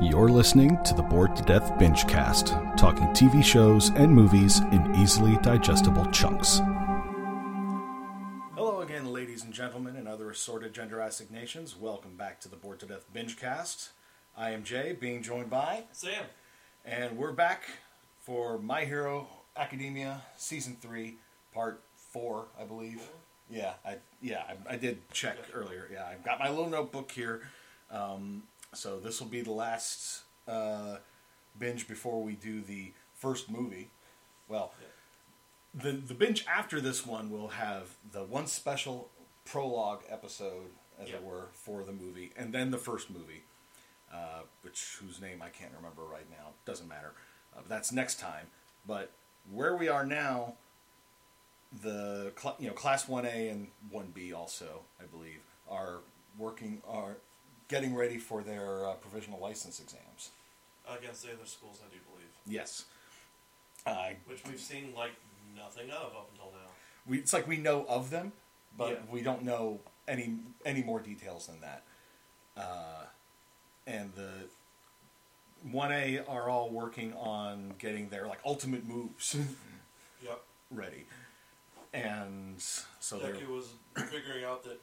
You're listening to the Bored to Death Bingecast, talking TV shows and movies in easily digestible chunks. Hello again, ladies and gentlemen, and other assorted gender assignations. Welcome back to the Bored to Death Bingecast. I am Jay, being joined by, Sam. and we're back for My Hero Academia Season 3, Part 4, I believe. Yeah, I yeah, I, I did check earlier. Yeah, I've got my little notebook here. Um, so this will be the last uh, binge before we do the first movie. Well, the the binge after this one will have the one special prologue episode, as Yeah. it were, for the movie, and then the first movie, uh, which whose name I can't remember right now. Doesn't matter. Uh, but that's next time. But where we are now, the cl- you know class one A and one B also, I believe, are working are getting ready for their uh, provisional license exams. Against the other schools, I do believe. Yes. Uh, Which we've seen like nothing of up until now. we, it's like we know of them, but Yeah. we don't know any any more details than that. Uh, and the one A are all working on getting their like ultimate moves Yep. ready, and so Deku was figuring out that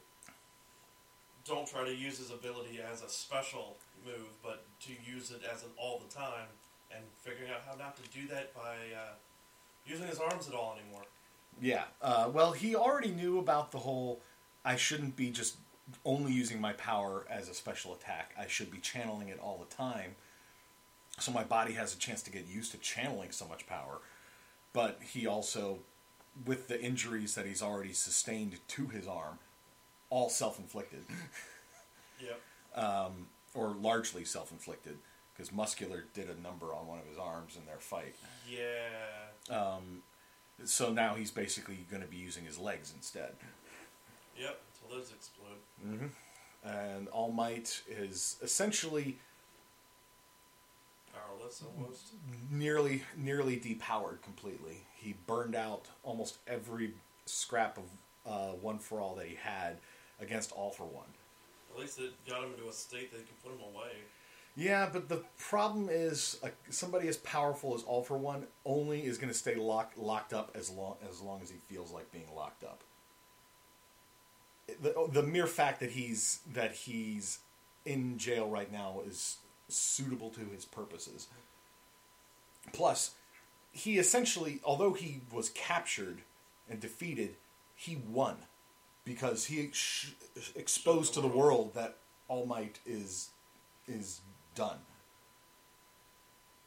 don't try to use his ability as a special move, but to use it as an all the time, and figuring out how not to do that by uh, using his arms at all anymore. Yeah. Uh, well, he already knew about the whole. I shouldn't be just only using my power as a special attack. I should be channeling it all the time, so my body has a chance to get used to channeling so much power. But he also, with the injuries that he's already sustained to his arm, all self-inflicted Yep. or largely self-inflicted, because Muscular did a number on one of his arms in their fight. Yeah. Um, So now he's basically going to be using his legs instead. Yep. Until those explode. and All Might is essentially Powerless almost. nearly nearly depowered completely. He burned out almost every scrap of uh, One for All that he had against All for One. At least it got him into a state that he can put him away. Yeah, but the problem is uh, somebody as powerful as All for One only is going to stay locked locked up as long as long as he feels like being locked up. The, the mere fact that he's that he's in jail right now is suitable to his purposes. Plus, he essentially, although he was captured and defeated, he won because he sh- exposed to the world that All Might is is done,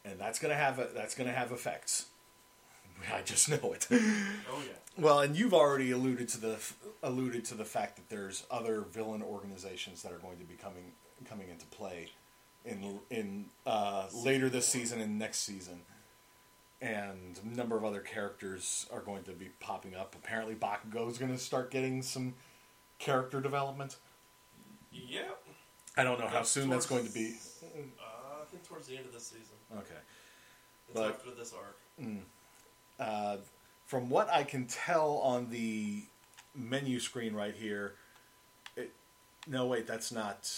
and that's gonna have a, that's gonna have effects. I just know it. Oh yeah. well, and you've already alluded to the alluded to the fact that there's other villain organizations that are going to be coming coming into play in in uh, later this season and next season, and a number of other characters are going to be popping up. Apparently, Bakugo is going to start getting some character development. Yep. I don't know how soon that's going to be. Uh, I think towards the end of this season. Okay. It's But- after this arc. uh, from what I can tell on the menu screen right here, it, no wait, that's not.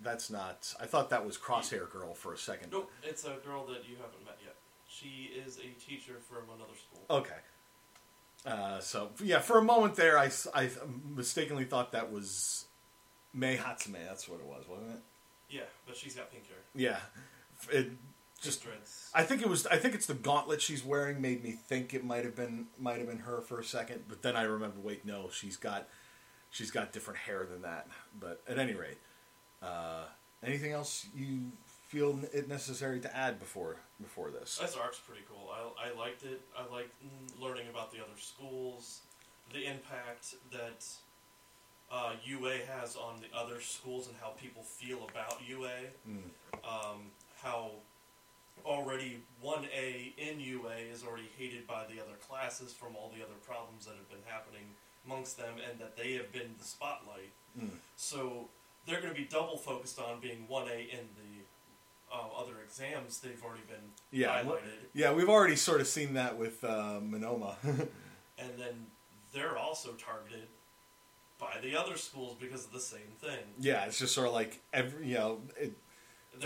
That's not. I thought that was Crosshair Girl for a second. Nope, it's a girl that you haven't met yet. She is a teacher from another school. Okay. Uh, so yeah, for a moment there, I, I mistakenly thought that was Mei Hatsume. That's what it was, wasn't it? Yeah, but she's got pink hair. Yeah. It Just just. dreads. I think it was. I think it's the gauntlet she's wearing made me think it might have been might have been her for a second, but then I remember. Wait, no, she's got she's got different hair than that. But at any rate, uh, anything else you feel it necessary to add before before this? This arc's pretty cool. I, I liked it. I liked mm, learning about the other schools, the impact that uh, UA has on the other schools and how people feel about UA. Um, how already 1A in UA is already hated by the other classes from all the other problems that have been happening amongst them and that they have been the spotlight. So they're going to be double focused on being 1A in the uh, other exams they've already been Yeah, highlighted. yeah, we've already sort of seen that with uh, Monoma. and then they're also targeted by the other schools because of the same thing. yeah, it's just sort of like every you know, it,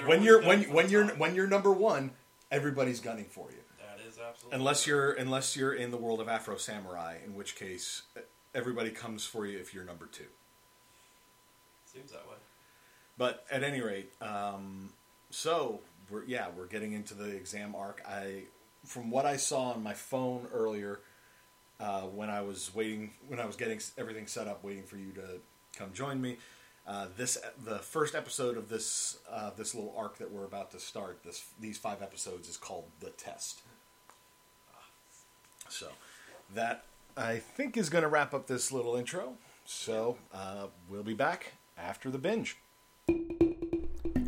when you're when when you're top. when you're number one, everybody's gunning for you. that is absolutely Unless you're unless you're in the world of Afro Samurai, in which case everybody comes for you if you're number two. seems that way. But at any rate, um, so we're yeah we're getting into the exam arc. I from what I saw on my phone earlier uh, when I was waiting when I was getting everything set up, waiting for you to come join me. Uh, this the first episode of this uh, this little arc that we're about to start. This these five episodes is called the test. So that I think is going to wrap up this little intro. So uh, we'll be back after the binge.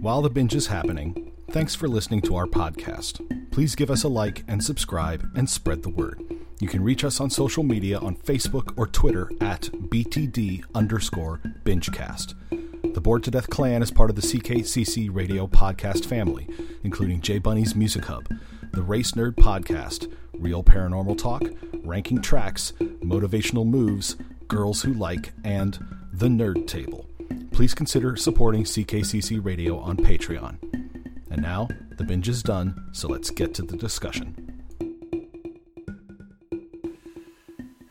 While the binge is happening, thanks for listening to our podcast. Please give us a like and subscribe and spread the word. You can reach us on social media on Facebook or Twitter at BTD underscore BingeCast. The Bored to Death Clan is part of the CKCC radio podcast family, including J Bunny's Music Hub, the Race Nerd Podcast, Real Paranormal Talk, Ranking Tracks, Motivational Moves, Girls Who Like, and The Nerd Table. Please consider supporting CKCC Radio on Patreon. And now, the binge is done, so let's get to the discussion.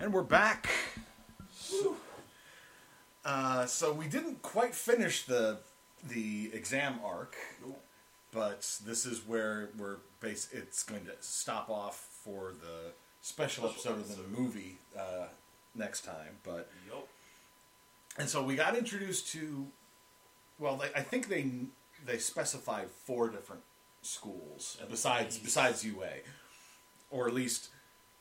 And we're back. Uh, so we didn't quite finish the the exam arc, but this is where we're base. It's going to stop off for the special, Special episode, of the movie uh, next time. But Yup. And so we got introduced to. Well, they, I think they they specified four different schools besides besides UA, or at least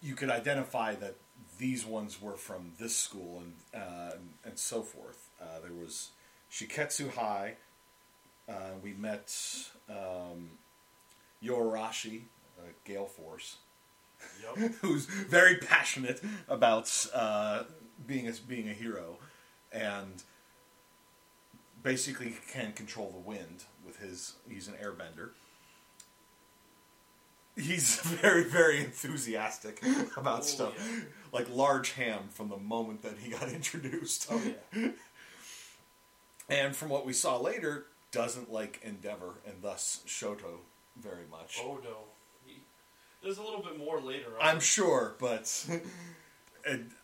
you could identify that these ones were from this school and uh, and so forth. Uh, there was Shiketsu High. Uh, we met um, Yoarashi, uh, Gale Force, Yup. who's very passionate about uh, being a, being a hero, and basically can control the wind with his. He's an airbender. He's very very enthusiastic about Oh, stuff, yeah. like large ham from the moment that he got introduced. Oh yeah. And from what we saw later, doesn't like Endeavor and thus Shoto very much. Oh no. He, there's a little bit more later on. I'm sure, but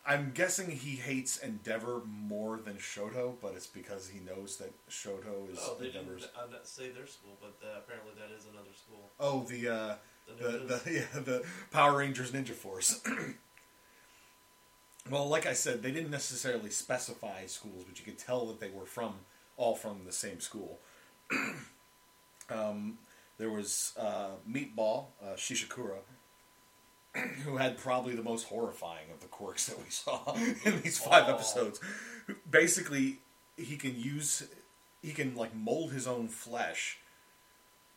I'm guessing he hates Endeavor more than Shoto, but it's because he knows that Shoto is Oh, they didn't Endeavor's. uh, not say their school, but uh, apparently that is another school. Oh, the uh, The the, the yeah the Power Rangers Ninja Force. well, like I said, they didn't necessarily specify schools, but you could tell that they were from all from the same school. um, there was uh, Meatball uh, Shishikura, who had probably the most horrifying of the quirks that we saw in these five oh. episodes. Basically, he can use he can like mold his own flesh,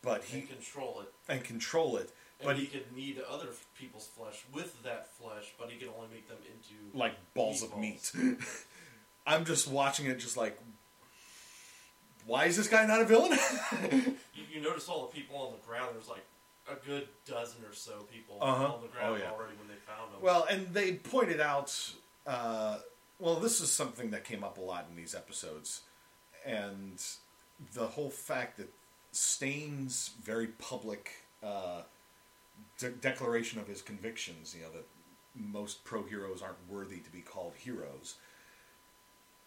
but He can control it. and control it. And But he, he, could knead other people's flesh with that flesh, but he can only make them into like balls of meat. I'm just watching it, just like, why is this guy not a villain? You, you notice all the people on the ground. There's like a good dozen or so people Uh-huh. on the ground Oh, yeah. already when they found him. well, and they pointed out. Uh, well, this is something that came up a lot in these episodes, and the whole fact that Stain's very public uh, de- declaration of his convictions, you know, that most pro heroes aren't worthy to be called heroes.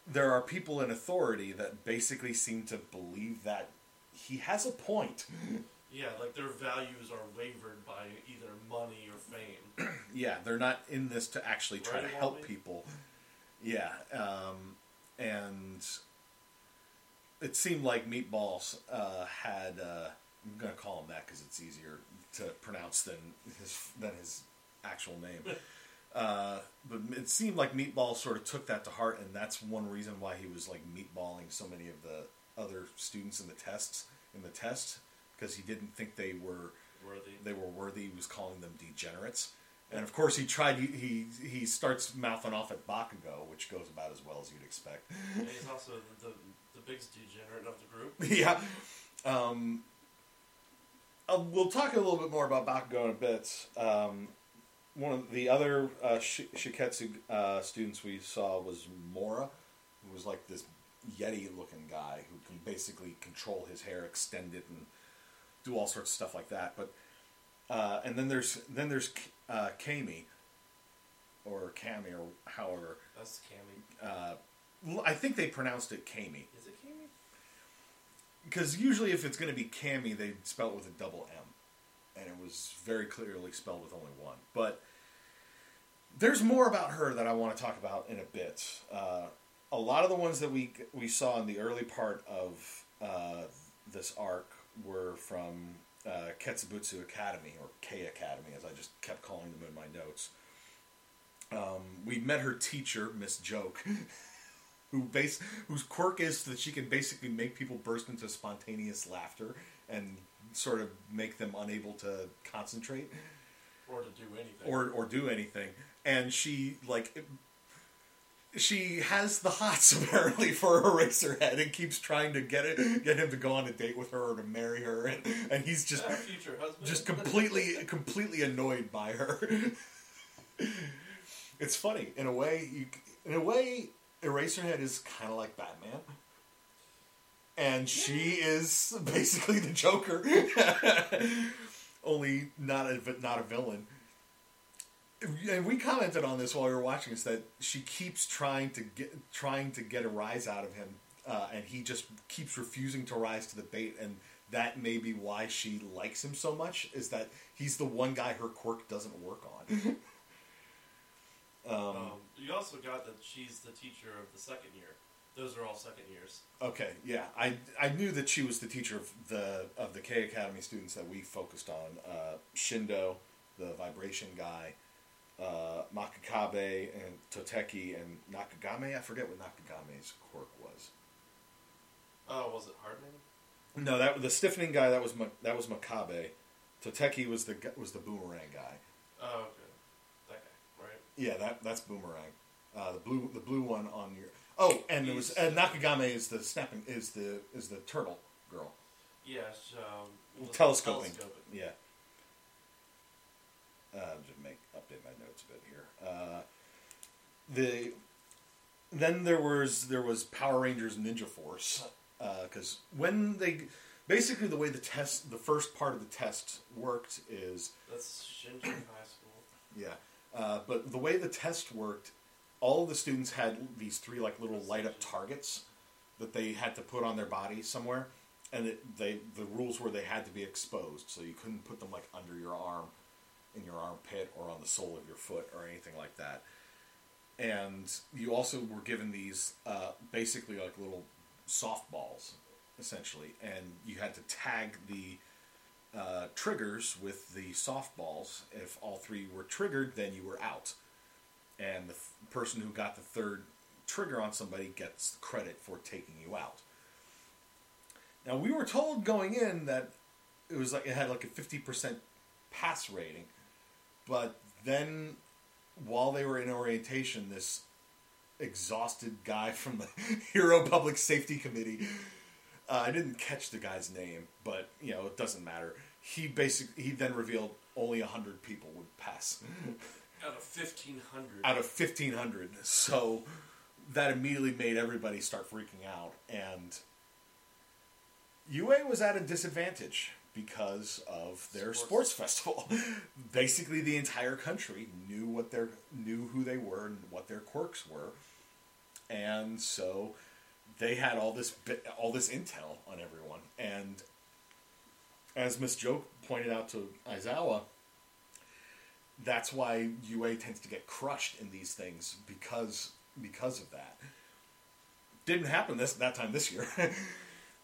There are people in authority that basically seem to believe that he has a point. yeah, like their values are wavered by either money or fame. Yeah, they're not in this to actually try Right, to help Wally? people. Yeah, um, and it seemed like Meatballs uh, had. Uh, I'm gonna call him that because it's easier to pronounce than his than his actual name. Uh, but it seemed like Meatball sort of took that to heart, and that's one reason why he was like meatballing so many of the other students in the tests in the test because he didn't think they were Worthy. they were worthy. He was calling them degenerates, and of course he tried. He he, he starts mouthing off at Bakugo, which goes about as well as you'd expect. And he's also the, the, the biggest degenerate of the group. yeah. Um, uh, we'll talk a little bit more about Bakugo in a bit. Um, one of the other uh, Sh- Shiketsu uh, students we saw was Mora, who was like this yeti-looking guy who can basically control his hair, extend it, and do all sorts of stuff like that. But uh, and then there's then there's uh, Kami or Cami or however. That's Cammy. Uh, I think they pronounced it Kami Is it Cammy? because usually if it's going to be Cami, they spell it with a double M, and it was very clearly spelled with only one. But there's more about her that I want to talk about in a bit. Uh, a lot of the ones that we we saw in the early part of uh, this arc were from uh, Ketsubutsu Academy or K Academy, as I just kept calling them in my notes. Um, we met her teacher, Miss Joke, who base whose quirk is that she can basically make people burst into spontaneous laughter and sort of make them unable to concentrate Or to do anything. or or do anything. And she like she has the hots apparently for Eraserhead and keeps trying to get it get him to go on a date with her or to marry her and, and he's just Our future husband. just completely completely annoyed by her. it's funny in a way. You, in a way, Eraserhead is kind of like Batman, and she is basically the Joker, only not a not a villain. And we commented on this while we were watching. Is that she keeps trying to get trying to get a rise out of him, uh, and he just keeps refusing to rise to the bait, and that may be why she likes him so much. Is that he's the one guy her quirk doesn't work on. um, Um, you also got that she's the teacher of the second year. Those are all second years. Okay, yeah, I I knew that she was the teacher of the of the K Academy students that we focused on. Uh, Shindo, the vibration guy, uh, Makakabe and Toteki and Nakagame. I forget what Nakagame's quirk was. Oh, was it Hardman? No, that the stiffening guy that was that was Makabe. Toteki was the was the boomerang guy. Oh, okay. That guy, right? Yeah, that that's boomerang. Uh, the blue the blue one on your oh, and it was uh, Nakagame is the snapping is the is the turtle girl. Yes. Um, telescoping. telescoping. Yeah. Uh, just make update my notes a bit here. Uh, the then there was there was Power Rangers Ninja Force because when they basically the way the test the first part of the test worked is That's Shinjin High School. yeah, uh, but the way the test worked, all of the students had these three like little light up targets that they had to put on their body somewhere, and it, they the rules were they had to be exposed, so you couldn't put them like under your arm, in your armpit, or on the sole of your foot, or anything like that. And you also were given these uh, basically like little softballs, essentially, and you had to tag the uh, triggers with the softballs. If all three were triggered, then you were out. And the person who got the third trigger on somebody gets credit for taking you out. Now, we were told going in that it was like it had like a 50% pass rating, but then while they were in orientation, this exhausted guy from the Hero Public Safety Committee uh, I didn't catch the guy's name, but you know it doesn't matter. He basically he then revealed only hundred people would pass Out of fifteen hundred. out of fifteen hundred. So that immediately made everybody start freaking out, and UA was at a disadvantage because of their sports, Sports. festival. Basically, the entire country knew what their knew who they were and what their quirks were, and so they had all this bit, all this intel on everyone. And as Miss Joke pointed out to Aizawa, that's why UA tends to get crushed in these things because because of that. Didn't happen this that time this year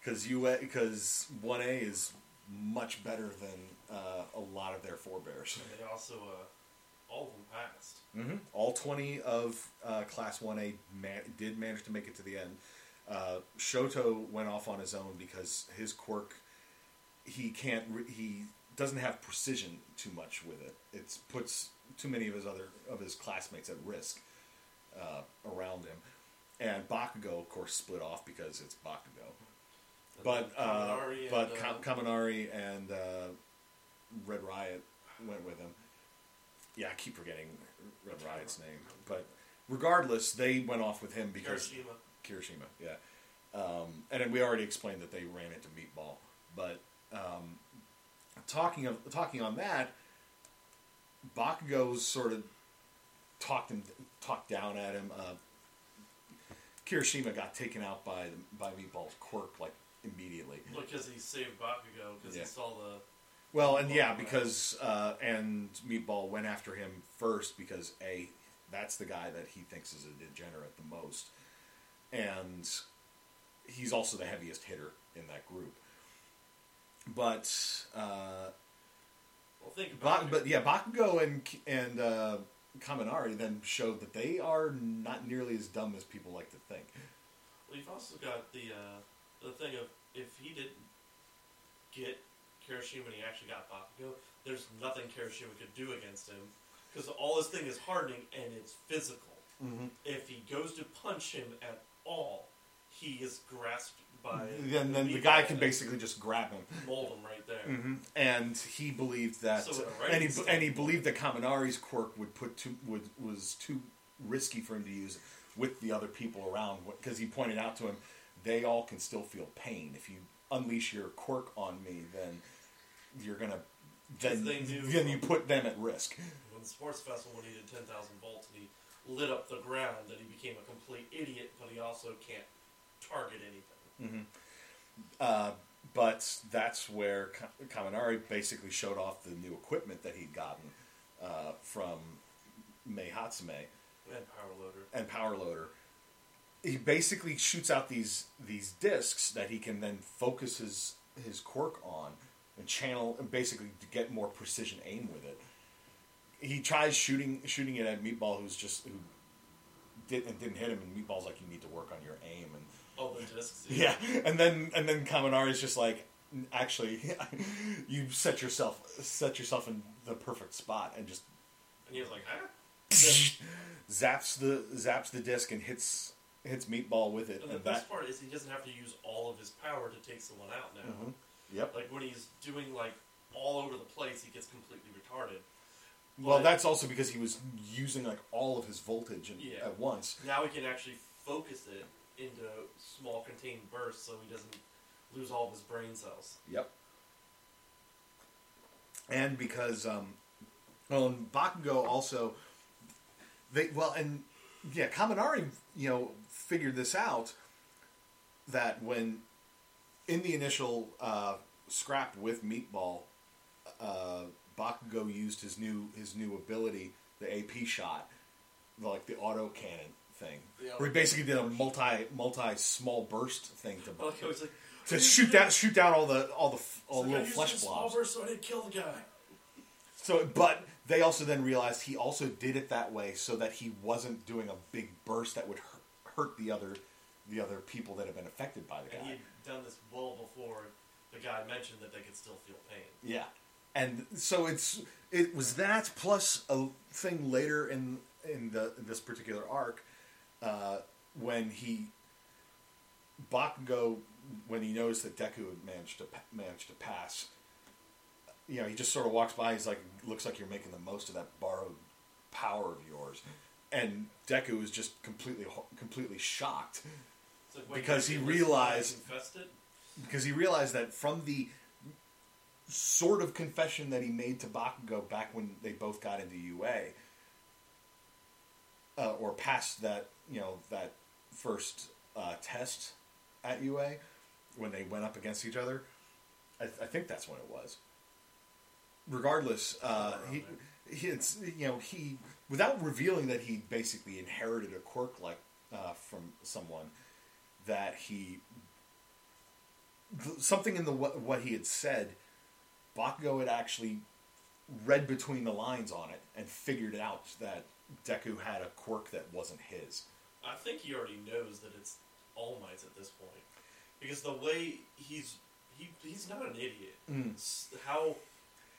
because UA because one A is much better than uh, a lot of their forebears. And they also, uh, all of them passed. Mm-hmm. All 20 of uh, Class 1A man- did manage to make it to the end. Uh, Shoto went off on his own because his quirk, he can't, re- he doesn't have precision too much with it. It puts too many of his other of his classmates at risk uh, around him. And Bakugo, of course, split off because it's Bakugo. And But uh, Kaminari but and, uh, Kaminari and uh, Red Riot went with him. Yeah, I keep forgetting Red Riot's name, but regardless, they went off with him because Kirishima. Kirishima, yeah, Um, and then we already explained that they ran into Meatball, but um, talking of talking on that, Bakugo's sort of talked him talked down at him. Uh, Kirishima got taken out by the, by Meatball's quirk like immediately. Because he saved Bakugo because Yeah. he saw the. Well, and yeah, because uh, and Meatball went after him first because a that's the guy that he thinks is a degenerate the most, and he's also the heaviest hitter in that group. But uh, Well, think about it. but yeah, Bakugo and and uh, Kaminari then showed that they are not nearly as dumb as people like to think. Well, you've also got the uh, the thing of if he didn't get Kirishima and he actually got Bakugo, there's nothing Kirishima could do against him because all his thing is hardening and it's physical. Mm-hmm. If he goes to punch him at all, he is grasped by. And then the guy can basically just grab him. mold him right there. hmm And he believed that, So, and he and he believed that Kaminari's quirk would put too would was too risky for him to use with the other people around because he pointed out to him they all can still feel pain. If you unleash your quirk on me, then you're gonna then then you put them at risk. When the sports festival, when he did 10,000 volts and he lit up the ground, that he became a complete idiot, but he also can't target anything. Uh, but that's where Ka- Kaminari basically showed off the new equipment that he'd gotten uh, from Mei Hatsume. And power loader. and power loader he basically shoots out these these discs that he can then focus his his quirk on and channel and basically to get more precision aim with it he tries shooting shooting it at meatball who's just who did and didn't hit him and meatball's like you need to work on your aim and Oh, the discs. yeah and then and then Kaminari's just like actually you set yourself set yourself in the perfect spot and just And he was like, huh? zaps the zaps the disc and hits hits meatball with it And the and best that part is he doesn't have to use all of his power to take someone out now. Mhm. yep Like when he's doing like all over the place, he gets completely retarded. well But that's also because he was using like all of his voltage in, Yeah. at once now he can actually focus it into small contained bursts, so he doesn't lose all of his brain cells. yep and because um well and Bakugo also they well and yeah Kaminari you know figured this out that when in the initial uh, scrap with Meatball, uh, Bakugo used his new his new ability, the AP shot, like the auto cannon thing, The where he basically did a multi multi small burst thing to how he's like, to shoot down shoot down all the all the all the like, little flesh this small blobs. burst so I didn't kill the guy. So, but they also then realized he also did it that way so that he wasn't doing a big burst that would hurt, the other the other people that have been affected by the And guy. he'd done this well before the guy mentioned that they could still feel pain. Yeah, and so it's it was that plus a thing later in in the in this particular arc uh, when he Bakugo when he knows that Deku had managed to managed to pass. You know, he just sort of walks by. He's like, "Looks like you're making the most of that borrowed power of yours," and Deku is just completely completely shocked like, Because he realized- I confessed it? because he realized that from the sort of confession that he made to Bakugo back when they both got into UA, uh, or passed that, you know, that first uh, test at UA when they went up against each other. I, I think that's when it was. Regardless, uh, he, he, it's you know he without revealing that he basically inherited a quirk like uh, from someone that he th- something in the what, what he had said, Bakugo had actually read between the lines on it and figured out that Deku had a quirk that wasn't his. I think he already knows that it's All Might's at this point. Because the way he's he, he's not an idiot. Mm. How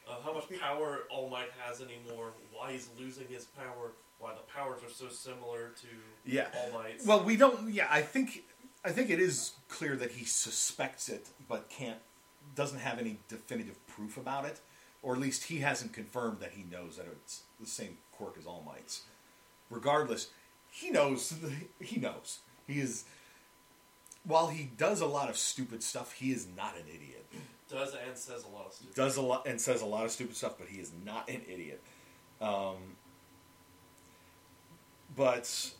uh, how much power All Might has anymore, why he's losing his power, why the powers are so similar to Yeah. All Might's. Well, we don't. Yeah, I think I think it is clear that he suspects it, but can't doesn't have any definitive proof about it, or at least he hasn't confirmed that he knows that it's the same quirk as All Might's. Regardless, he knows. He knows. He is. while he does a lot of stupid stuff, he is not an idiot. Does and says a lot of stupid. Does a lot and says a lot of stupid stuff, but he is not an idiot. Um, but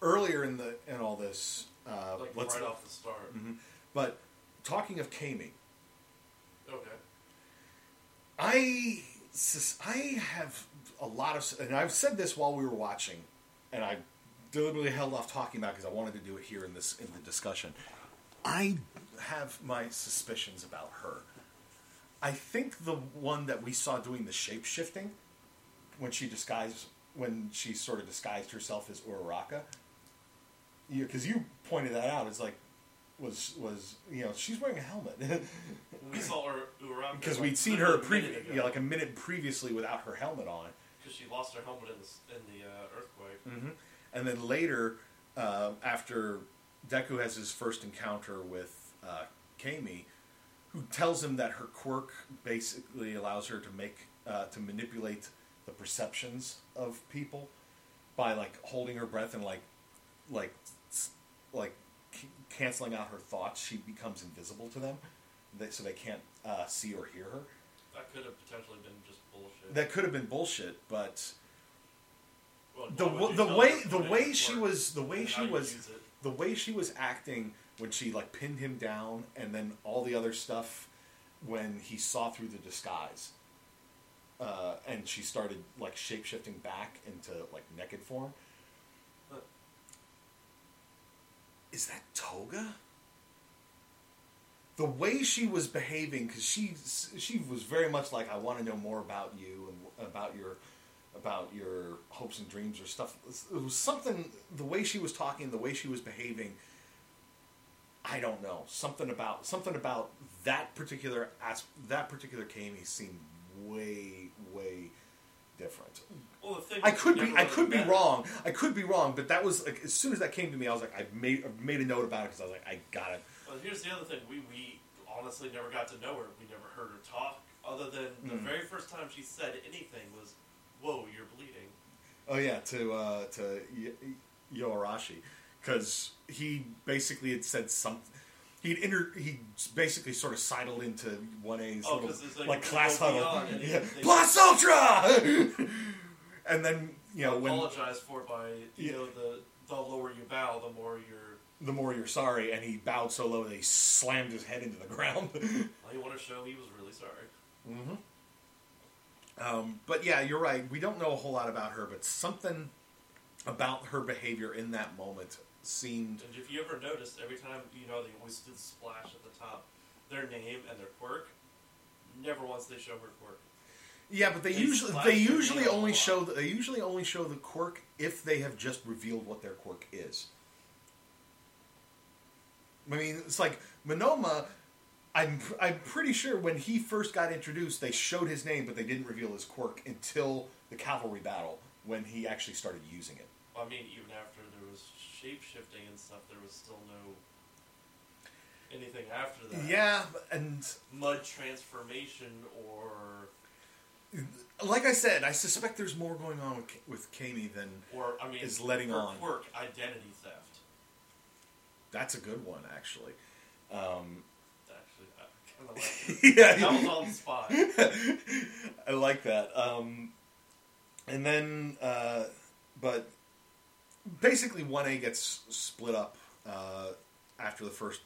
earlier in the in all this, uh, like let's right off the start. Mhm. But talking of Kami, Okay. I I have a lot of, and I've said this while we were watching, and I deliberately held off talking about because I wanted to do it here in this in the discussion. I have my suspicions about her. I think the one that we saw doing the shape shifting when she disguised when she sort of disguised herself as Uraraka. Because you pointed that out, it's like was was you know she's wearing a helmet. We saw her Uraraka because like, we'd seen her a pre- minute ago, yeah, like a minute previously without her helmet on, because she lost her helmet in the in the uh, earthquake. and then later, uh, after Deku has his first encounter with uh, Kami, who tells him that her quirk basically allows her to make uh, to manipulate the perceptions of people by like holding her breath and like like like c- canceling out her thoughts. She becomes invisible to them, they, so they can't uh, see or hear her. That could have potentially been just bullshit. That could have been bullshit, but Well, the why would w- the way the way she was the way she was the way she was acting when she like pinned him down and then all the other stuff when he saw through the disguise uh, and she started like shapeshifting back into like naked form. Is that toga? The way she was behaving because she she was very much like i want to know more about you and about your about your hopes and dreams or stuff. It was something the way she was talking the way she was behaving i don't know something about something about that particular as that particular Kami seemed way way different Well, the thing I could be I could be wrong. I could be wrong, but that was like as soon as that came to me, I was like, I made I made a note about it because I was like, I got it. Well, here's the other thing. We, we honestly never got to know her. We never heard her talk, other than the Mm. very first time she said anything was, "Whoa, you're bleeding." Oh yeah, to uh, to y- Yoarashi, because he basically had said something. He'd inter- he basically sort of sidled into one A's Oh, little like like, class huddle, and yeah. they- Plus Ultra, and then you know when apologize for it by you Yeah. know the the lower you bow, the more you're. the more you're sorry, and he bowed so low that he slammed his head into the ground. Well, you want to show he was really sorry. Um, but yeah, you're right. We don't know a whole lot about her, but something about her behavior in that moment seemed. And if you ever noticed, every time you know they always did splash at the top, their name and their quirk. Never once they show her quirk. Yeah, but they, They usually they usually only show the, they usually only show the quirk if they have just revealed what their quirk is. I mean, it's like Monoma. I'm I'm pretty sure when he first got introduced, they showed his name, but they didn't reveal his quirk until the cavalry battle when he actually started using it. I mean, even after shape shifting and stuff, there was still no anything after that. Yeah, and Mud transformation or like I said, I suspect there's more going on with, with Kami than or I mean, Is letting her on. quirk identity theft. that's a good one actually. Um, Actually, I kind of like yeah, that was on the spot. I like that. Um, and then, uh, but basically, one A gets split up uh, after the first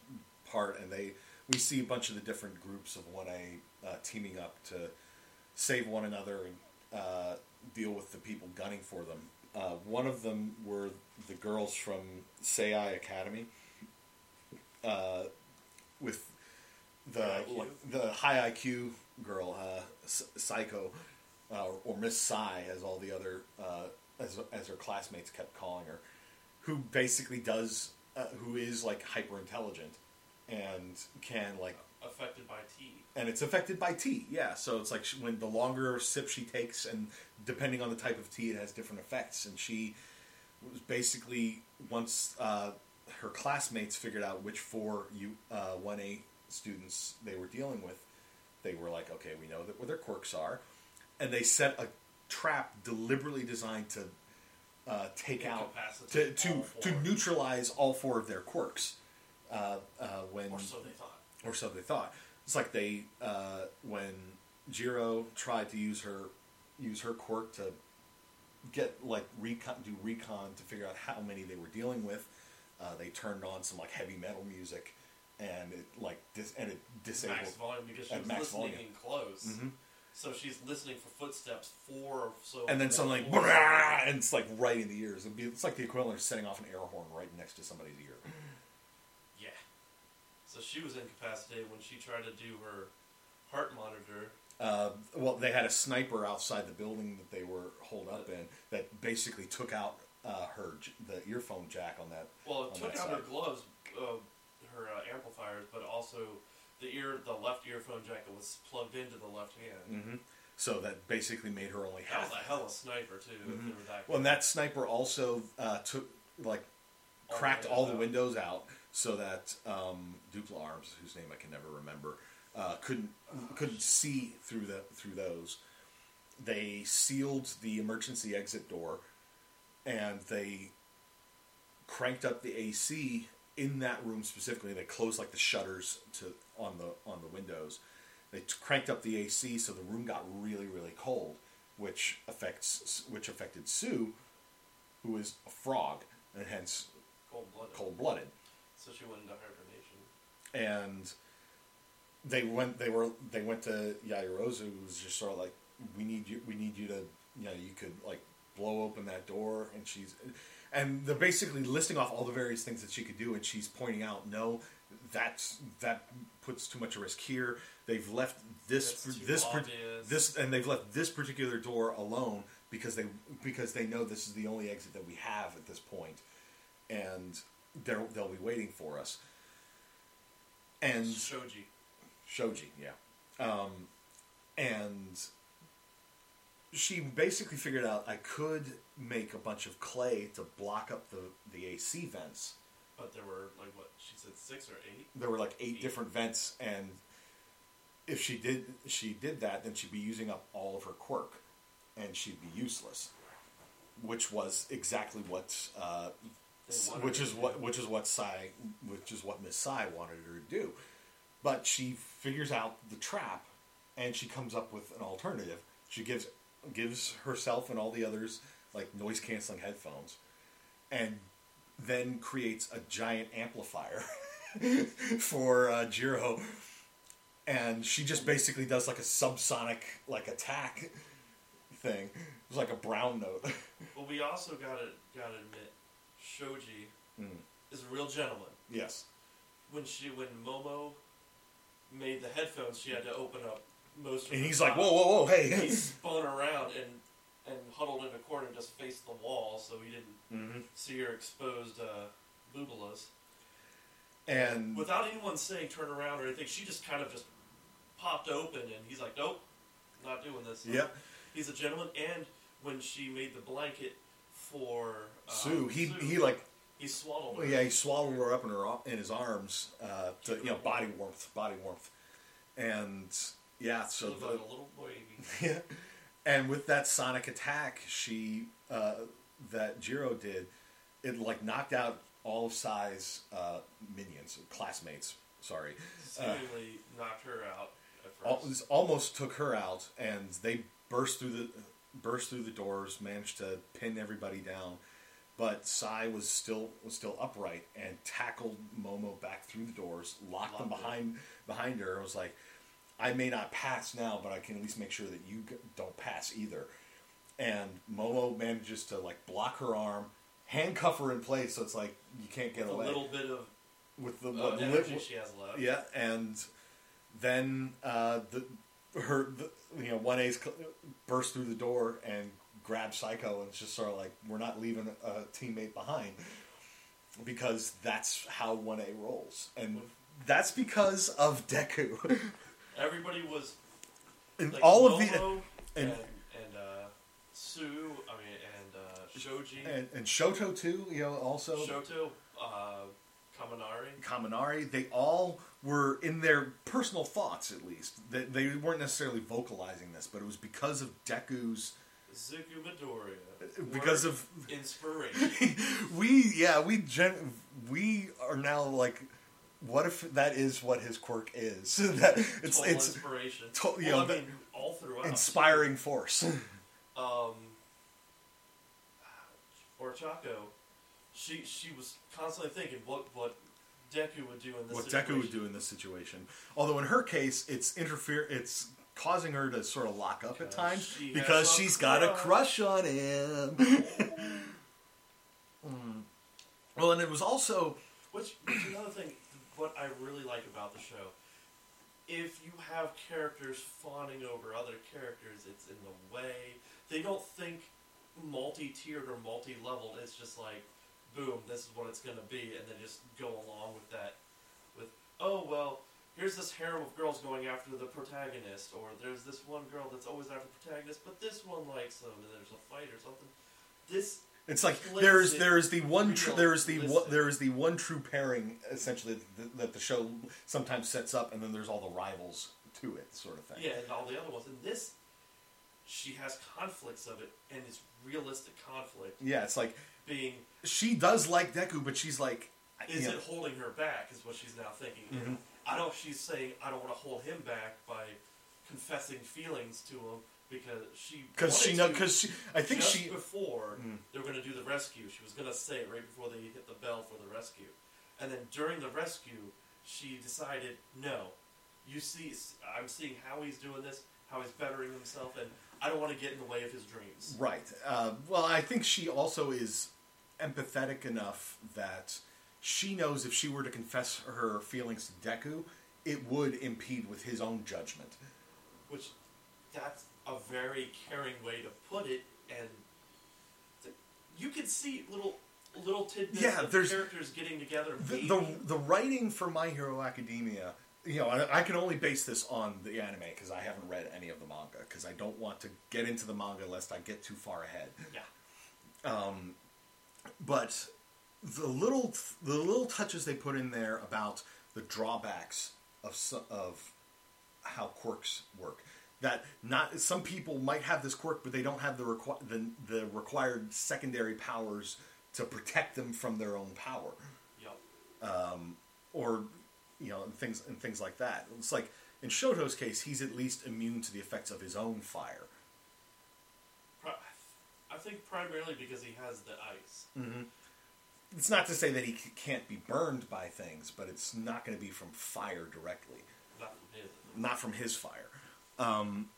part, and they we see a bunch of the different groups of one A uh, teaming up to save one another and uh, deal with the people gunning for them. Uh, one of them were the girls from Seiai Academy. Uh, with the High like, the high IQ girl, uh, Psycho, uh, or Miss Psy, as all the other uh, as as her classmates kept calling her, who basically does uh, who is like hyper intelligent and can like Affected by tea. and it's affected by tea. Yeah, so it's like she, when the longer sip she takes, and depending on the type of tea, it has different effects. And she was basically once uh, her classmates figured out which four U one A students they were dealing with, they were like, okay, we know that where their quirks are, and they set a trap deliberately designed to uh, take out to to to neutralize all four of their quirks. uh, uh, when Or so they thought. or so they thought. It's like they uh, when Jiro tried to use her use her quirk to get like recon do recon to figure out how many they were dealing with. Uh, they turned on some like heavy metal music, and it like dis- and it disabled. Max volume because she was max listening volume. in close. Mhm. So she's listening for footsteps four or so. And then suddenly, "Brrrr," and it's like right in the ears. It'd be, it's like the equivalent of setting off an air horn right next to somebody's ear. Yeah. So she was incapacitated when she tried to do her heart monitor. Uh, well, they had a sniper outside the building that they were holed up in that basically took out uh, her the earphone jack on that. Well, it took out her gloves, uh, her uh, amplifiers, but also the ear, the left earphone jack that was plugged into the left hand. hmm So that basically made her only That half. was a hell of a sniper too. If Mhm. they were that Well, and that sniper also uh, took like All cracked all the out. windows out so that um, Dupla Arms, whose name I can never remember, uh, couldn't couldn't see through the through those. They sealed the emergency exit door, and they cranked up the AC in that room specifically. They closed like the shutters to on the on the windows. They t- cranked up the AC so the room got really really cold, which affects which affected Sue, who is a frog and hence cold blooded. cold blooded. So she went into hibernation. And they went they were they went to Yaoyorozu who was just sort of like we need you we need you to you know you could like blow open that door and she's and they're basically listing off all the various things that she could do and she's pointing out no that's that puts too much risk here they've left this this obvious. this and they've left this particular door alone because they because they know this is the only exit that we have at this point and they'll they'll be waiting for us and Shoji. Shoji, yeah. Um, and she basically figured out I could make a bunch of clay to block up the, the AC vents. But there were like what she said six or eight. There were like eight different vents, and if she did she did that, then she'd be using up all of her quirk, and she'd be useless. Which was exactly what, uh, which is what which is what Sai, which is what Miss Sai wanted her to do. But she figures out the trap, and she comes up with an alternative. She gives gives herself and all the others like noise canceling headphones, and then creates a giant amplifier for uh, Jiro, and she just basically does like a subsonic like attack thing. It's like a brown note. But we also gotta gotta admit, Shoji Mm. is a real gentleman. yes. When she when Momo made the headphones, she had to open up most. Of And he's like, whoa, whoa, whoa, He hey. spun around and and huddled in a corner and just faced the wall, so he didn't hmm see her exposed uh, boobalas. And Without anyone saying turn around or anything, she just kind of just popped open, and he's like, "Nope, not doing this." Yep. He's a gentleman, and when she made the blanket for uh, Sue, he Sue, he like he swallowed her. yeah, he swallowed her up in her in his arms uh, to you know body warmth, body warmth, and yeah, so the, like little baby. yeah. And with that sonic attack, she uh, that Jiro did, it like knocked out all of Sai's uh, minions, classmates. Sorry, Seemingly knocked her out at Al- first. almost took her out, and they burst through the burst through the doors, managed to pin everybody down. But Sai was still was still upright and tackled Momo back through the doors, locked them Locked her. behind behind her. and was like, "I may not pass now, but I can at least make sure that you don't pass either." And Momo manages to like block her arm, handcuff her in place, so it's like you can't get With a little bit of with the uh, what, energy li- she has left. yeah, and then uh, the her the, you know one A's cl- burst through the door and grabbed Psycho, and it's just sort of like we're not leaving a teammate behind because that's how one A rolls, and that's because of Deku. Everybody was and like all of the and- and and uh, Sue. I mean, and uh, Shoji, and, and Shoto too, you know, also Shoto, uh, Kaminari. Kaminari, they all were in their personal thoughts at least. They, they weren't necessarily vocalizing this, but it was because of Deku's Zuku Midoriya. because of inspiration. we yeah we gen- we are now like what if that is what his quirk is? that it's Total it's inspiration. to- you well, know, I mean, all throughout. inspiring force. Um, or Chaco, she she was constantly thinking what what Deku would do in this. what situation. Deku would do in this situation. Although in her case, it's interfere. It's causing her to sort of lock up at times she because she's got a crush. on him. Mm. Well, and it was also Which, which another thing, what I really like about the show, if you have characters fawning over other characters, it's in the way. They don't think multi-tiered or multi-leveled. It's just like, boom, this is what it's going to be, and then just go along with that. With oh well, here's this harem of girls going after the protagonist, or there's this one girl that's always after the protagonist, but this one likes them, and there's a fight or something. This It's like there's there's the one tr- there is the one, there is the one true pairing essentially that, that the show sometimes sets up, and then there's all the rivals to it, sort of thing. Yeah, and all the other ones. And this, she has conflicts of it, and it's realistic conflict. Yeah, it's like Being, she does like Deku, but she's like, is you know, it holding her back? Is what she's now thinking. Mhm. I don't. She's saying I don't want to hold him back by confessing feelings to him because she because she know because she I think just she before Mm. they were going to do the rescue. She was going to say it right before they hit the bell for the rescue, and then during the rescue, she decided no. You see, I'm seeing how he's doing this, how he's bettering himself, and I don't want to get in the way of his dreams. Right. Uh, well, I think she also is empathetic enough that she knows if she were to confess her feelings to Deku, it would impede with his own judgment. Which, that's a very caring way to put it, and you can see little little tidbits Yeah, of there's- characters getting together. The, the the writing for My Hero Academia, you know, I, I can only base this on the anime because I haven't read any of the manga because I don't want to get into the manga lest I get too far ahead. yeah. Um, but the little the little touches they put in there about the drawbacks of of how quirks work. That not some people might have this quirk, but they don't have the requi- the, the required secondary powers to protect them from their own power, Yep. Um, or you know, and things and things like that. It's like in Shoto's case, he's at least immune to the effects of his own fire. I think primarily because he has the ice. Mm-hmm. It's not to say that he c- can't be burned by things, but it's not going to be from fire directly. Not from his. not from his fire. Um,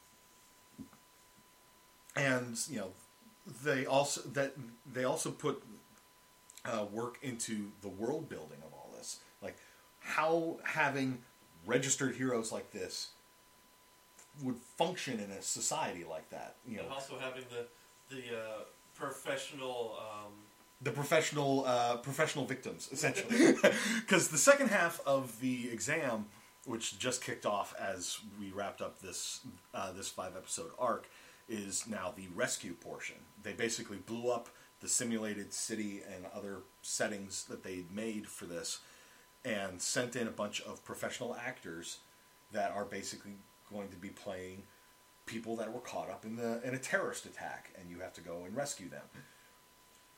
and you know, they also that they also put uh, work into the world building of all this, like how having registered heroes like this would function in a society like that. You know, And also having the the uh, professional. Um, the professional uh, professional victims essentially because the second half of the exam which just kicked off as we wrapped up this uh, this five episode arc is now the rescue portion. They basically blew up the simulated city and other settings that they made for this and sent in a bunch of professional actors that are basically going to be playing people that were caught up in the in a terrorist attack and you have to go and rescue them.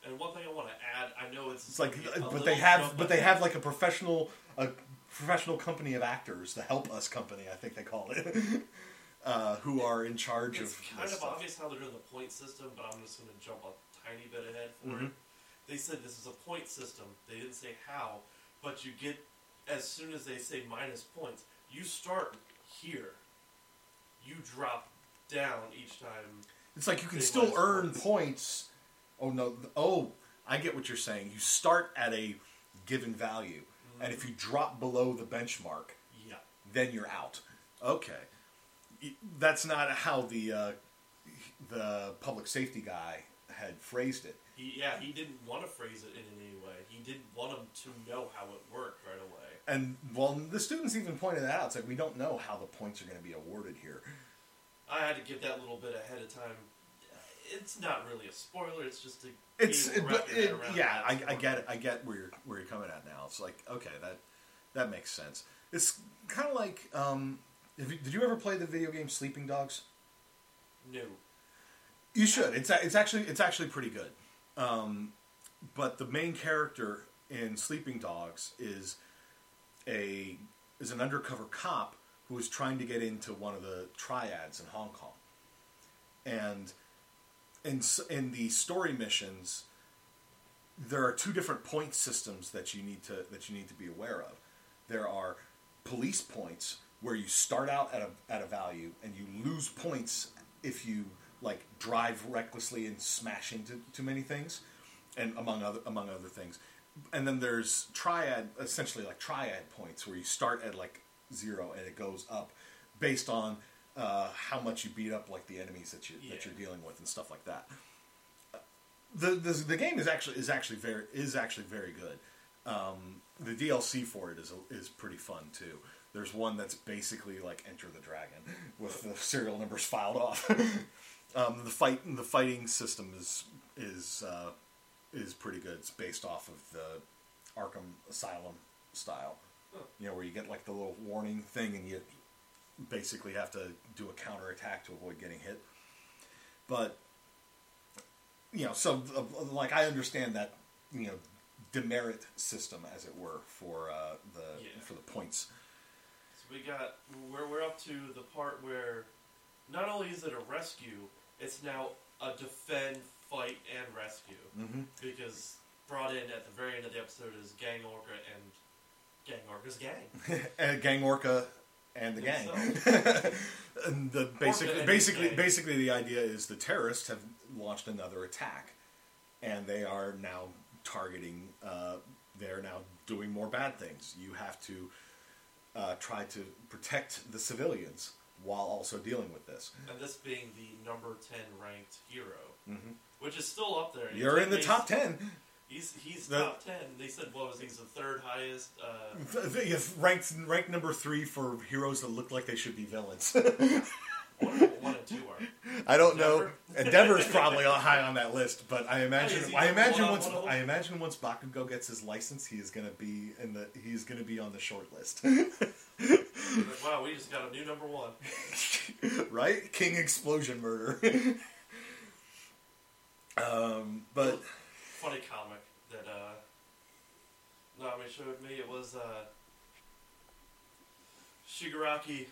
And one thing I want to add, I know it's, it's like, a but they have, but they have like a professional, a professional company of actors, the Help Us company, I think they call it, uh, who are in charge It's of. kind this of stuff. obvious how they're doing the point system, but I'm just going to jump a tiny bit ahead for Mhm. it. They said this is a point system. They didn't say how, but you get as soon as they say minus points, you start here. You drop down each time. It's like you can still earn points. points. Oh no! Oh, I get what you're saying. You start at a given value, and if you drop below the benchmark, Yeah. then you're out. Okay, that's not how the uh, the public safety guy had phrased it. He, yeah, he didn't want to phrase it in any way. He didn't want them to know how it worked right away. And well, the students even pointed that out. It's like we don't know how the points are going to be awarded here. I had to give that little bit ahead of time. It's not really a spoiler. It's just a It's it, but it, yeah, I, I get it. I get where you're where you're coming at now. It's like okay, that that makes sense. It's kind of like um, you, did you ever play the video game Sleeping Dogs? No. You should. It's it's actually it's actually pretty good. Um, but the main character in Sleeping Dogs is a is an undercover cop who is trying to get into one of the triads in Hong Kong, and in in the story missions, there are two different point systems that you need to that you need to be aware of. There are police points where you start out at a at a value and you lose points if you like drive recklessly and smash into too many things, and among other among other things. And then there's triad, essentially like triad points where you start at like zero and it goes up based on uh, how much you beat up like the enemies that you that you're dealing with and stuff like that the, the the game is actually is actually very is actually very good. Um, the DLC for it is is pretty fun too. There's one that's basically like Enter the Dragon with the serial numbers filed off. um, the fight the fighting system is is uh, is pretty good. It's based off of the Arkham Asylum style. You know where you get like the little warning thing and you basically have to do a counter attack to avoid getting hit. But you know, so like I understand that you know demerit system, as it were, for uh, the Yeah. for the points. So we got we're we're up to the part where not only is it a rescue, it's now a defend, fight, and rescue. Mm-hmm. Because brought in at the very end of the episode is Gang Orca and Gang Orca's gang. and Gang Orca and the gang. and the basically basically gang. basically the idea is the terrorists have launched another attack, and they are now targeting. Uh, they're now doing more bad things. You have to uh, try to protect the civilians while also dealing with this. And this being the number ten ranked hero, Mhm. which is still up there. You're in the top ten. He's he's The- top ten. They said what was he? he's the third highest. Uh, If ranked ranked number three for heroes that look like they should be villains. one, one and two are. I don't know. Denver? Endeavor's probably on- high on that list, but I imagine is he I imagine one on once one of them? I imagine once Bakugo gets his license, he is going to be in the he's going to be on the short list, Like, wow, we just got a new number one. right? King Explosion Murder. um, but Funny comic that uh, Nami showed me. It was uh, Shigaraki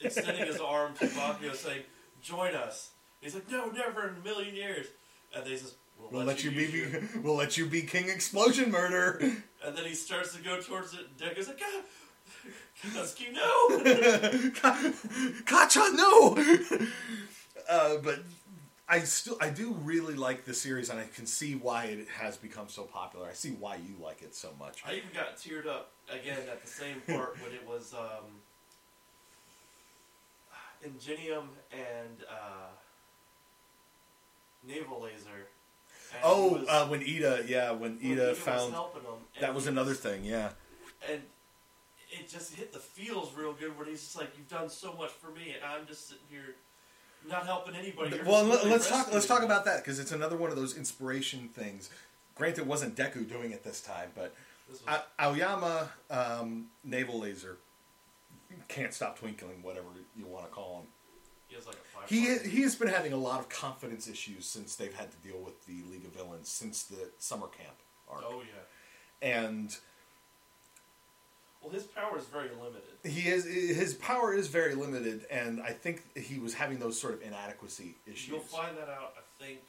extending his arm to Bakugo, saying, "Join us." He's like, "No, never in a million years." And they says, we'll let you be, be we'll let you be King Explosion Murder. And then he starts to go towards it. And Deku's like, "God, Katsuki, no!" Kacchan, no. uh, but I still I do really like the series, and I can see why it has become so popular. I see why you like it so much. I even got teared up again at the same part when it was um, Ingenium and uh, Navel Laser. And Oh, was- uh, when Iida, yeah, when when Iida was found helping him, that was he- another thing, yeah. and it just hit the feels real good when he's just like, "You've done so much for me, and I'm just sitting here not helping anybody." You're Well, let, let's talk. Let's talk about that because it's another one of those inspiration things. Granted, it wasn't Deku doing it this time, but This was, Aoyama um, Navel Laser can't stop twinkling, whatever you want to call him. he has like a. He he has been having a lot of confidence issues since they've had to deal with the League of Villains since the summer camp arc, Oh yeah. and Well, his power is very limited. he is his power is very limited, and I think he was having those sort of inadequacy issues. You'll find that out, I think.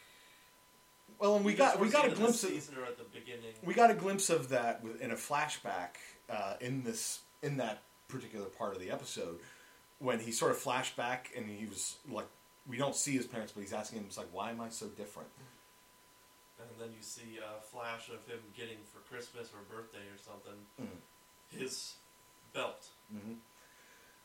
well, and we got we got a glimpse of at the beginning. we got a glimpse of that in a flashback uh, in this in that particular part of the episode when he sort of flashed back and he was like we don't see his parents but he's asking him he's like why am i so different And then you see a flash of him getting for Christmas or birthday or something Mhm. His belt.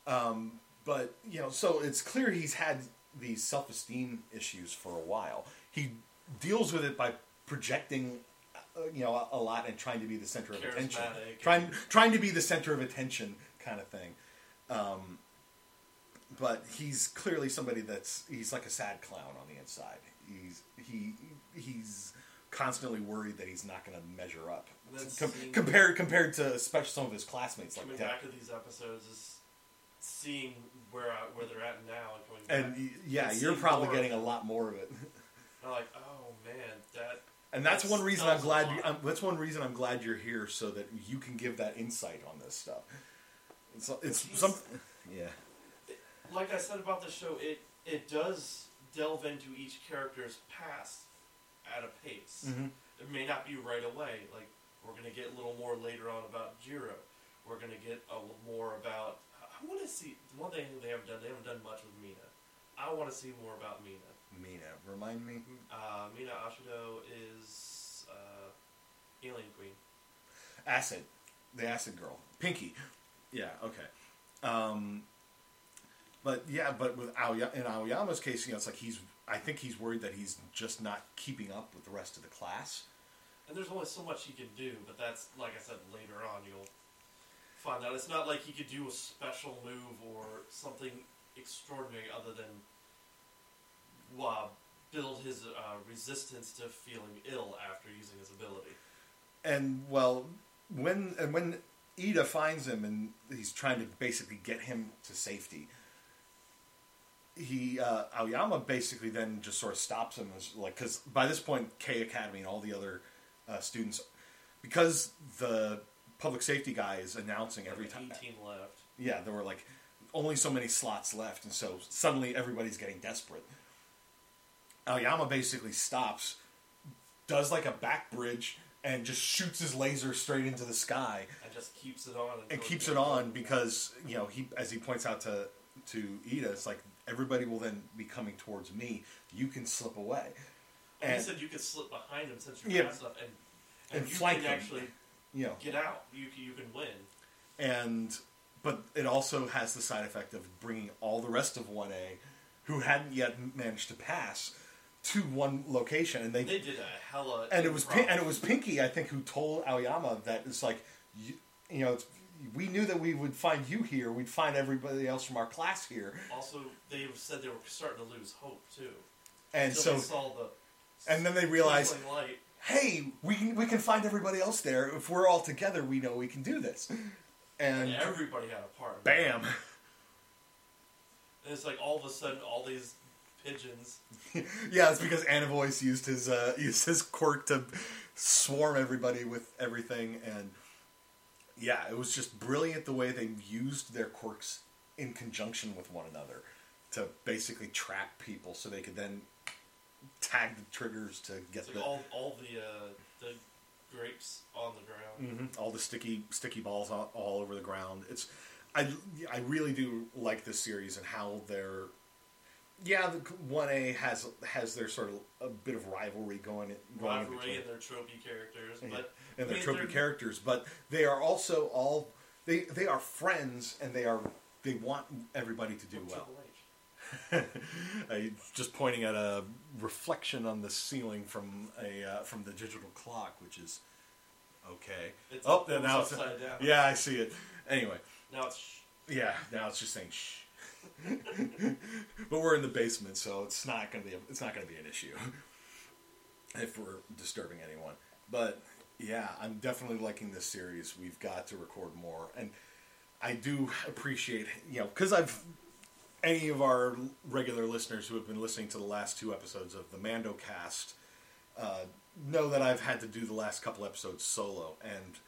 um, but you know so it's clear he's had these self-esteem issues for a while. He deals with it by projecting uh, you know a, a lot and trying to be the center of attention. trying trying to be the center of attention kind of thing. Um, but he's clearly somebody that's he's like a sad clown on the inside. He's he he's constantly worried that he's not going to measure up Com- compared compared to especially some of his classmates like Coming Depp. back to these episodes is seeing where I, where they're at now and coming back. and y- yeah and you're probably getting a lot more of it I'm like, oh man, that and that's That's- one reason I'm glad. lot. You, um, that's one reason I'm glad you're here, so that you can give that insight on this stuff. It's, it's some, yeah, like I said about the show, it it does delve into each character's past at a pace. Mhm. It may not be right away. Like we're gonna get a little more later on about Jiro. We're gonna get a little more about. I want to see one thing they haven't done. They haven't done much with Mina. I want to see more about Mina. Mina, remind me. Uh, Mina Ashido is uh, Alien Queen. Acid, the acid girl, Pinky. Yeah, okay. Um, but yeah, but with Aoya, in Aoyama's case, you know, it's like he's. I think he's worried that he's just not keeping up with the rest of the class. And there's only so much he can do, but that's like I said later on. You'll find out it's not like he could do a special move or something extraordinary other than uh, build his uh, resistance to feeling ill after using his ability. And well, when and when Iida finds him and he's trying to basically get him to safety, he uh, Aoyama basically then just sort of stops him as like because by this point K Academy and all the other uh, students because the public safety guy is announcing every time. 18 left. Yeah, there were like only so many slots left, and so suddenly everybody's getting desperate. Aoyama basically stops, does like a back bridge, and just shoots his laser straight into the sky, And just keeps it on. and keeps it it on because you know he, as he points out to to Iida, it's like everybody will then be coming towards me. You can slip away, And he said you could slip behind him since you're Yeah. fast enough, and and, And you flank can actually you know, get out. You can, you can win. and but it also has the side effect of bringing all the rest of 1A who hadn't yet managed to pass to one location and they, They did a hella. and it was. Pin- and it was Pinky I think who told Aoyama that it's like you, you know it's, we knew that we would find you here we'd find everybody else from our class here Also, they said they were starting to lose hope too. and so they saw the and then they light. hey we can, we can find everybody else there if we're all together we know we can do this and And everybody had a part. bam And it's like all of a sudden, all these pigeons. Yeah, it's because Anivoice used his uh, used his quirk to swarm everybody with everything, and yeah, it was just brilliant the way they used their quirks in conjunction with one another to basically trap people, so they could then tag the triggers to get It's like the all, all the uh, the grapes on the ground. Mhm. all the sticky sticky balls all, all over the ground. It's I I really do like this series and how they're yeah the one A has has their sort of a bit of rivalry going going in Rivalry between and their tropey characters, Yeah. but and I their mean, trophy they're- characters, but they are also all they they are friends and they are they want everybody to do well. I just pointing at a reflection on the ceiling from a uh, from the digital clock, which is okay. It's oh, up- now it's upside down. yeah, I see it. Anyway, Now it's sh- yeah, now it's just saying shh. but we're in the basement, so it's not gonna be a, it's not gonna be an issue if we're disturbing anyone. But yeah, I'm definitely liking this series. We've got to record more, and I do appreciate you know because I've any of our regular listeners who have been listening to the last two episodes of the Mando Cast uh, know that I've had to do the last couple episodes solo, and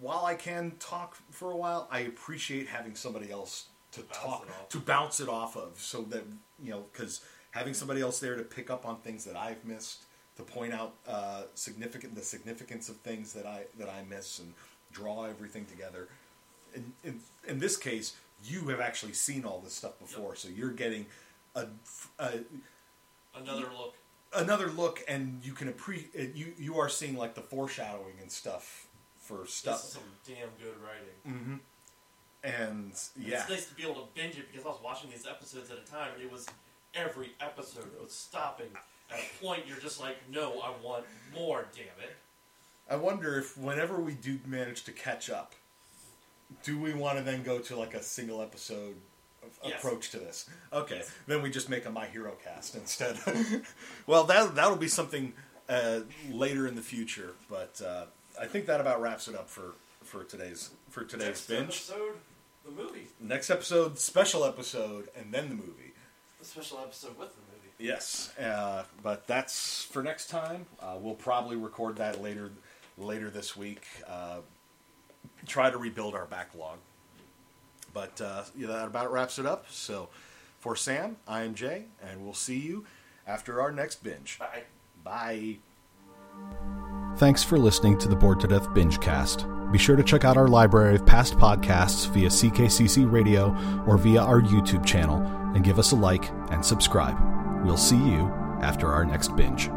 while I can talk for a while, I appreciate having somebody else to Bounce talk to bounce it off of, so that you know because having somebody else there to pick up on things that I've missed, to point out uh, significant the significance of things that I that I miss, and draw everything together. In, in, in this case, you have actually seen all this stuff before, so you're getting a, a another look. another look, and you can appreciate uh, you you are seeing like the foreshadowing and stuff for This is stuff, some damn good writing. Mm-hmm. and yeah, It's nice to be able to binge it because I was watching these episodes at a time, and it was every episode was stopping at a point. You're just like, no, I want more. Damn it! I wonder if whenever we do manage to catch up, do we want to then go to like a single episode of Yes. approach to this? Okay, Yes. then we just make a My Hero cast instead. well, that that'll be something uh, later in the future, but uh, I think that about wraps it up for for today's for today's Next binge. episode, the movie. Next episode, special episode, and then the movie. a special episode with the movie. Yes, uh, but that's for next time. Uh, we'll probably record that later later this week. Uh, try to rebuild our backlog. But uh, yeah, that about wraps it up. So for Sam, I am Jay, and we'll see you after our next binge. Bye. Bye. Thanks for listening to the Bored to Death Binge Cast. Be sure to check out our library of past podcasts via CKCC Radio or via our YouTube channel and give us a like and subscribe. We'll see you after our next binge.